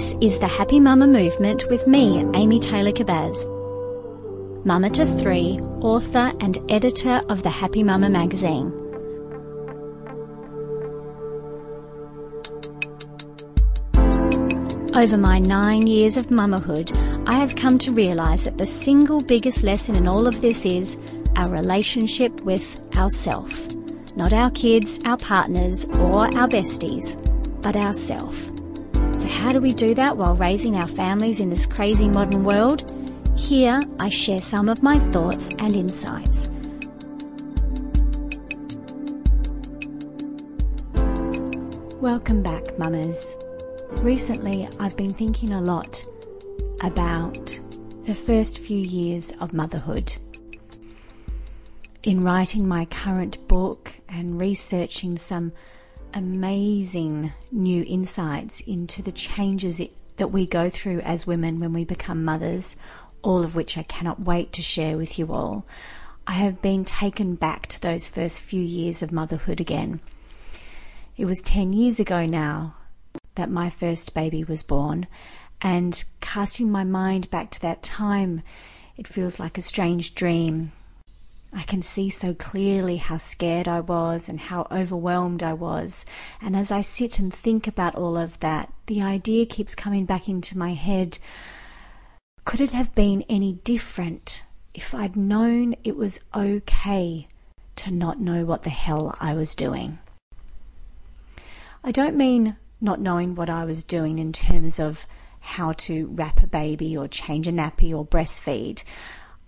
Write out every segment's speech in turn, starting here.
This is the Happy Mama Movement with me, Amy Taylor Kabbaz. Mama to three, author and editor of the Happy Mama magazine. Over my nine years of mamahood, I have come to realize that the single biggest lesson in all of this is our relationship with ourself. Not our kids, our partners, or our besties, but ourself. So how do we do that while raising our families in this crazy modern world? Here I share some of my thoughts and insights. Welcome back, mamas. Recently, I've been thinking a lot about the first few years of motherhood. In writing my current book and researching some amazing new insights into the changes it, that we go through as women when we become mothers, all of which I cannot wait to share with you all. I have been taken back to those first few years of motherhood again. It was 10 years ago now that my first baby was born, and casting my mind back to that time, it feels like a strange dream. I can see so clearly how scared I was and how overwhelmed I was. And as I sit and think about all of that, the idea keeps coming back into my head could it have been any different if I'd known it was okay to not know what the hell I was doing? I don't mean not knowing what I was doing in terms of how to wrap a baby or change a nappy or breastfeed.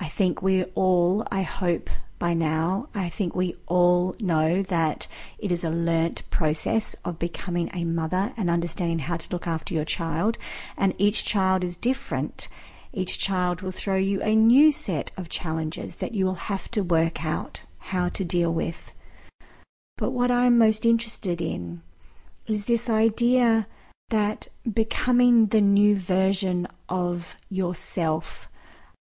I think we all, I hope by now, I think we all know that it is a learnt process of becoming a mother and understanding how to look after your child. And each child is different. Each child will throw you a new set of challenges that you will have to work out how to deal with. But what I'm most interested in is this idea that becoming the new version of yourself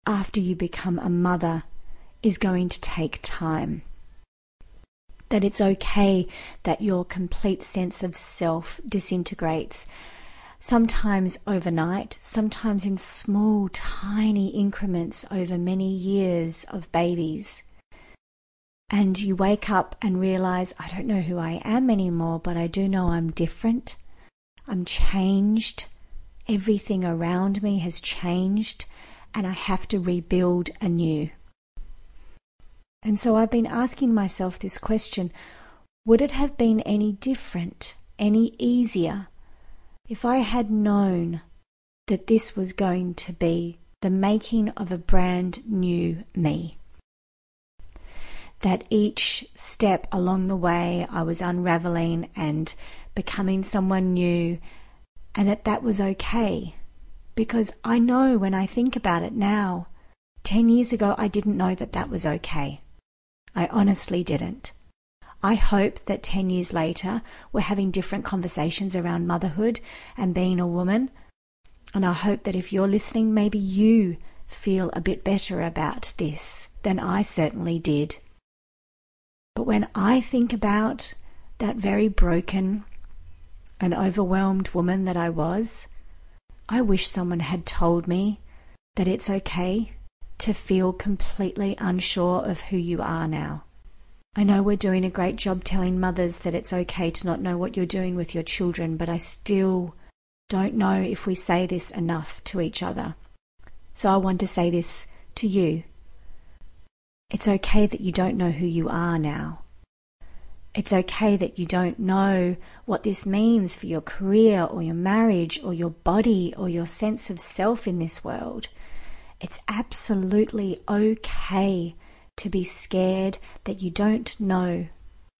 after you become a mother is going to take time. That it's okay that your complete sense of self disintegrates, sometimes overnight, sometimes in small, tiny increments over many years of babies and you wake up and realize, I don't know who I am anymore, but I do know I'm different. I'm changed. Everything around me has changed, and I have to rebuild anew. And so I've been asking myself this question would it have been any different, any easier, if I had known that this was going to be the making of a brand new me? that each step along the way I was unraveling and becoming someone new, and that that was okay. Because I know when I think about it now, 10 years ago, I didn't know that that was okay. I honestly didn't. I hope that 10 years later, we're having different conversations around motherhood and being a woman. And I hope that if you're listening, maybe you feel a bit better about this than I certainly did. But when I think about that very broken and overwhelmed woman that I was, I wish someone had told me that it's okay to feel completely unsure of who you are now. I know we're doing a great job telling mothers that it's okay to not know what you're doing with your children, but I still don't know if we say this enough to each other. So I want to say this to you it's okay that you don't know who you are now. It's okay that you don't know what this means for your career or your marriage or your body or your sense of self in this world. It's absolutely okay to be scared that you don't know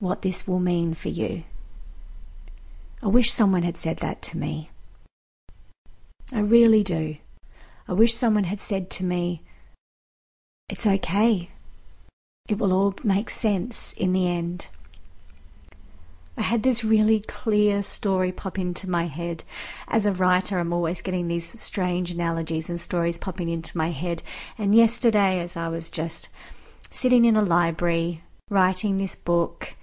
what this will mean for you. I wish someone had said that to me. I really do. I wish someone had said to me, It's okay. It will all make sense in the end. I had this really clear story pop into my head. As a writer, I'm always getting these strange analogies and stories popping into my head. And yesterday, as I was just sitting in a library, writing this book,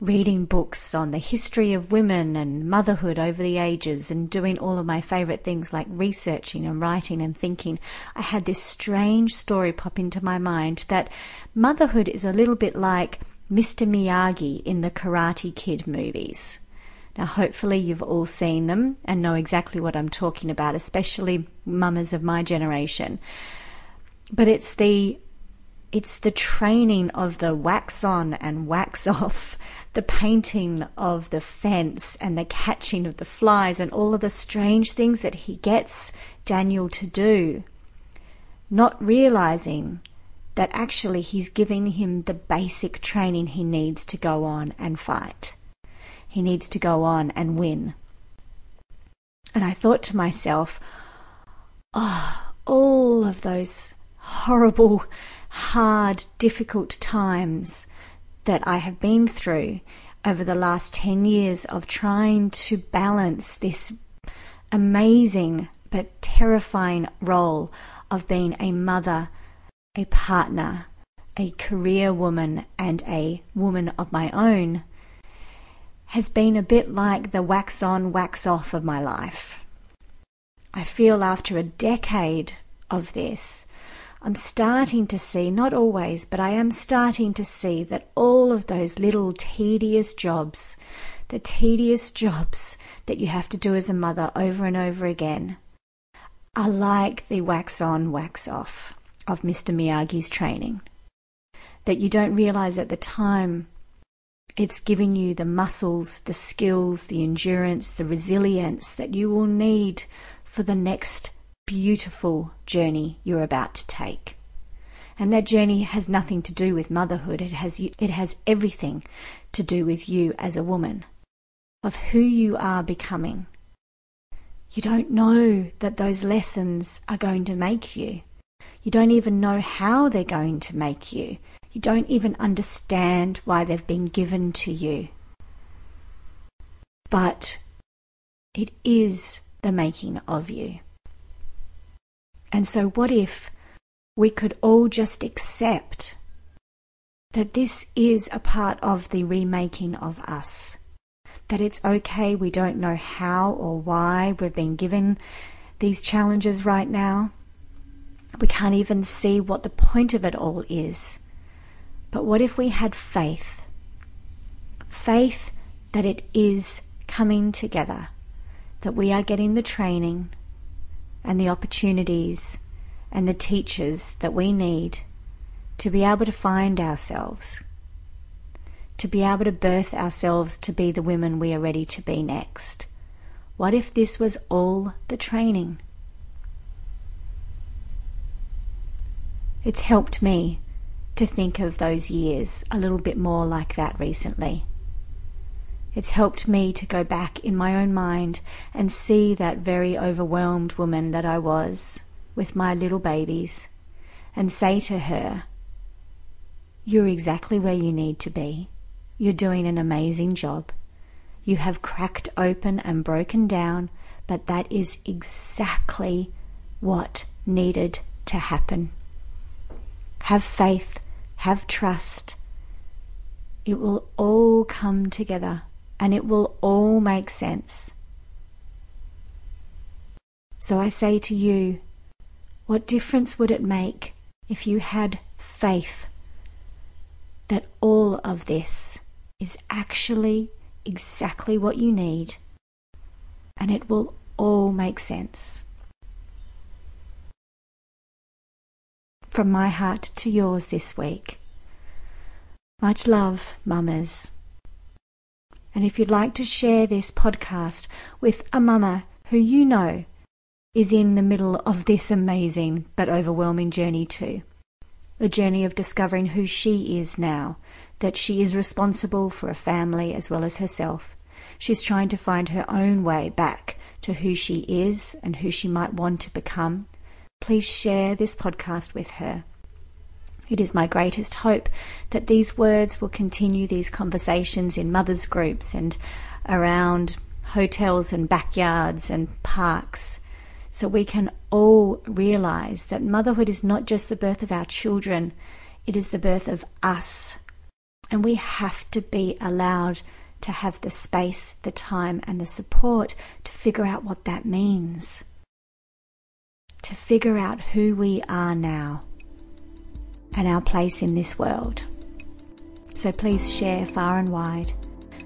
reading books on the history of women and motherhood over the ages, and doing all of my favourite things like researching and writing and thinking, I had this strange story pop into my mind that motherhood is a little bit like Mr. Miyagi in the Karate Kid movies. Now, hopefully, you've all seen them and know exactly what I'm talking about, especially mamas of my generation. But it's the it's the training of the wax on and wax off, the painting of the fence and the catching of the flies and all of the strange things that he gets Daniel to do, not realizing that actually he's giving him the basic training he needs to go on and fight. He needs to go on and win. And I thought to myself, oh, all of those horrible, hard, difficult times that I have been through over the last 10 years of trying to balance this amazing but terrifying role of being a mother a partner, a career woman, and a woman of my own has been a bit like the wax on, wax off of my life. I feel after a decade of this, I'm starting to see, not always, but I am starting to see that all of those little tedious jobs, the tedious jobs that you have to do as a mother over and over again, are like the wax on, wax off of Mr. Miyagi's training. That you don't realize at the time it's giving you the muscles, the skills, the endurance, the resilience that you will need for the next beautiful journey you're about to take. And that journey has nothing to do with motherhood. It has it has everything to do with you as a woman, of who you are becoming. You don't know that those lessons are going to make you. You don't even know how they're going to make you. You don't even understand why they've been given to you. But it is the making of you. And so, what if we could all just accept that this is a part of the remaking of us? That it's okay, we don't know how or why we've been given these challenges right now. We can't even see what the point of it all is. But what if we had faith? Faith that it is coming together, that we are getting the training and the opportunities and the teachers that we need to be able to find ourselves, to be able to birth ourselves to be the women we are ready to be next. What if this was all the training? It's helped me to think of those years a little bit more like that recently. It's helped me to go back in my own mind and see that very overwhelmed woman that I was with my little babies and say to her, You're exactly where you need to be. You're doing an amazing job. You have cracked open and broken down, but that is exactly what needed to happen. Have faith, have trust. It will all come together and it will all make sense. So I say to you, what difference would it make if you had faith that all of this is actually exactly what you need and it will all make sense? From my heart to yours this week. Much love, mamas. And if you'd like to share this podcast with a mama who you know is in the middle of this amazing but overwhelming journey too, a journey of discovering who she is now, that she is responsible for a family as well as herself. She's trying to find her own way back to who she is and who she might want to become. Please share this podcast with her. It is my greatest hope that these words will continue these conversations in mothers' groups and around hotels and backyards and parks so we can all realize that motherhood is not just the birth of our children, it is the birth of us. And we have to be allowed to have the space, the time, and the support to figure out what that means. To figure out who we are now and our place in this world. So please share far and wide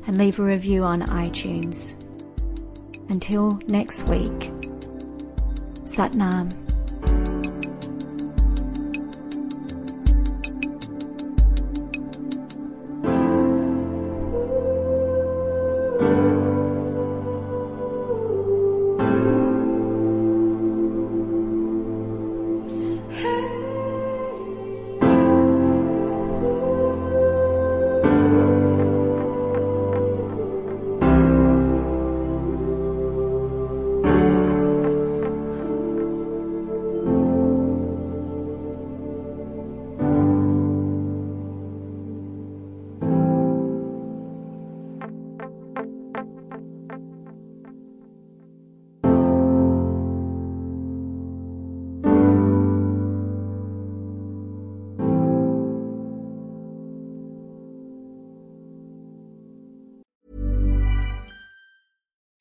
and leave a review on iTunes. Until next week, Satnam.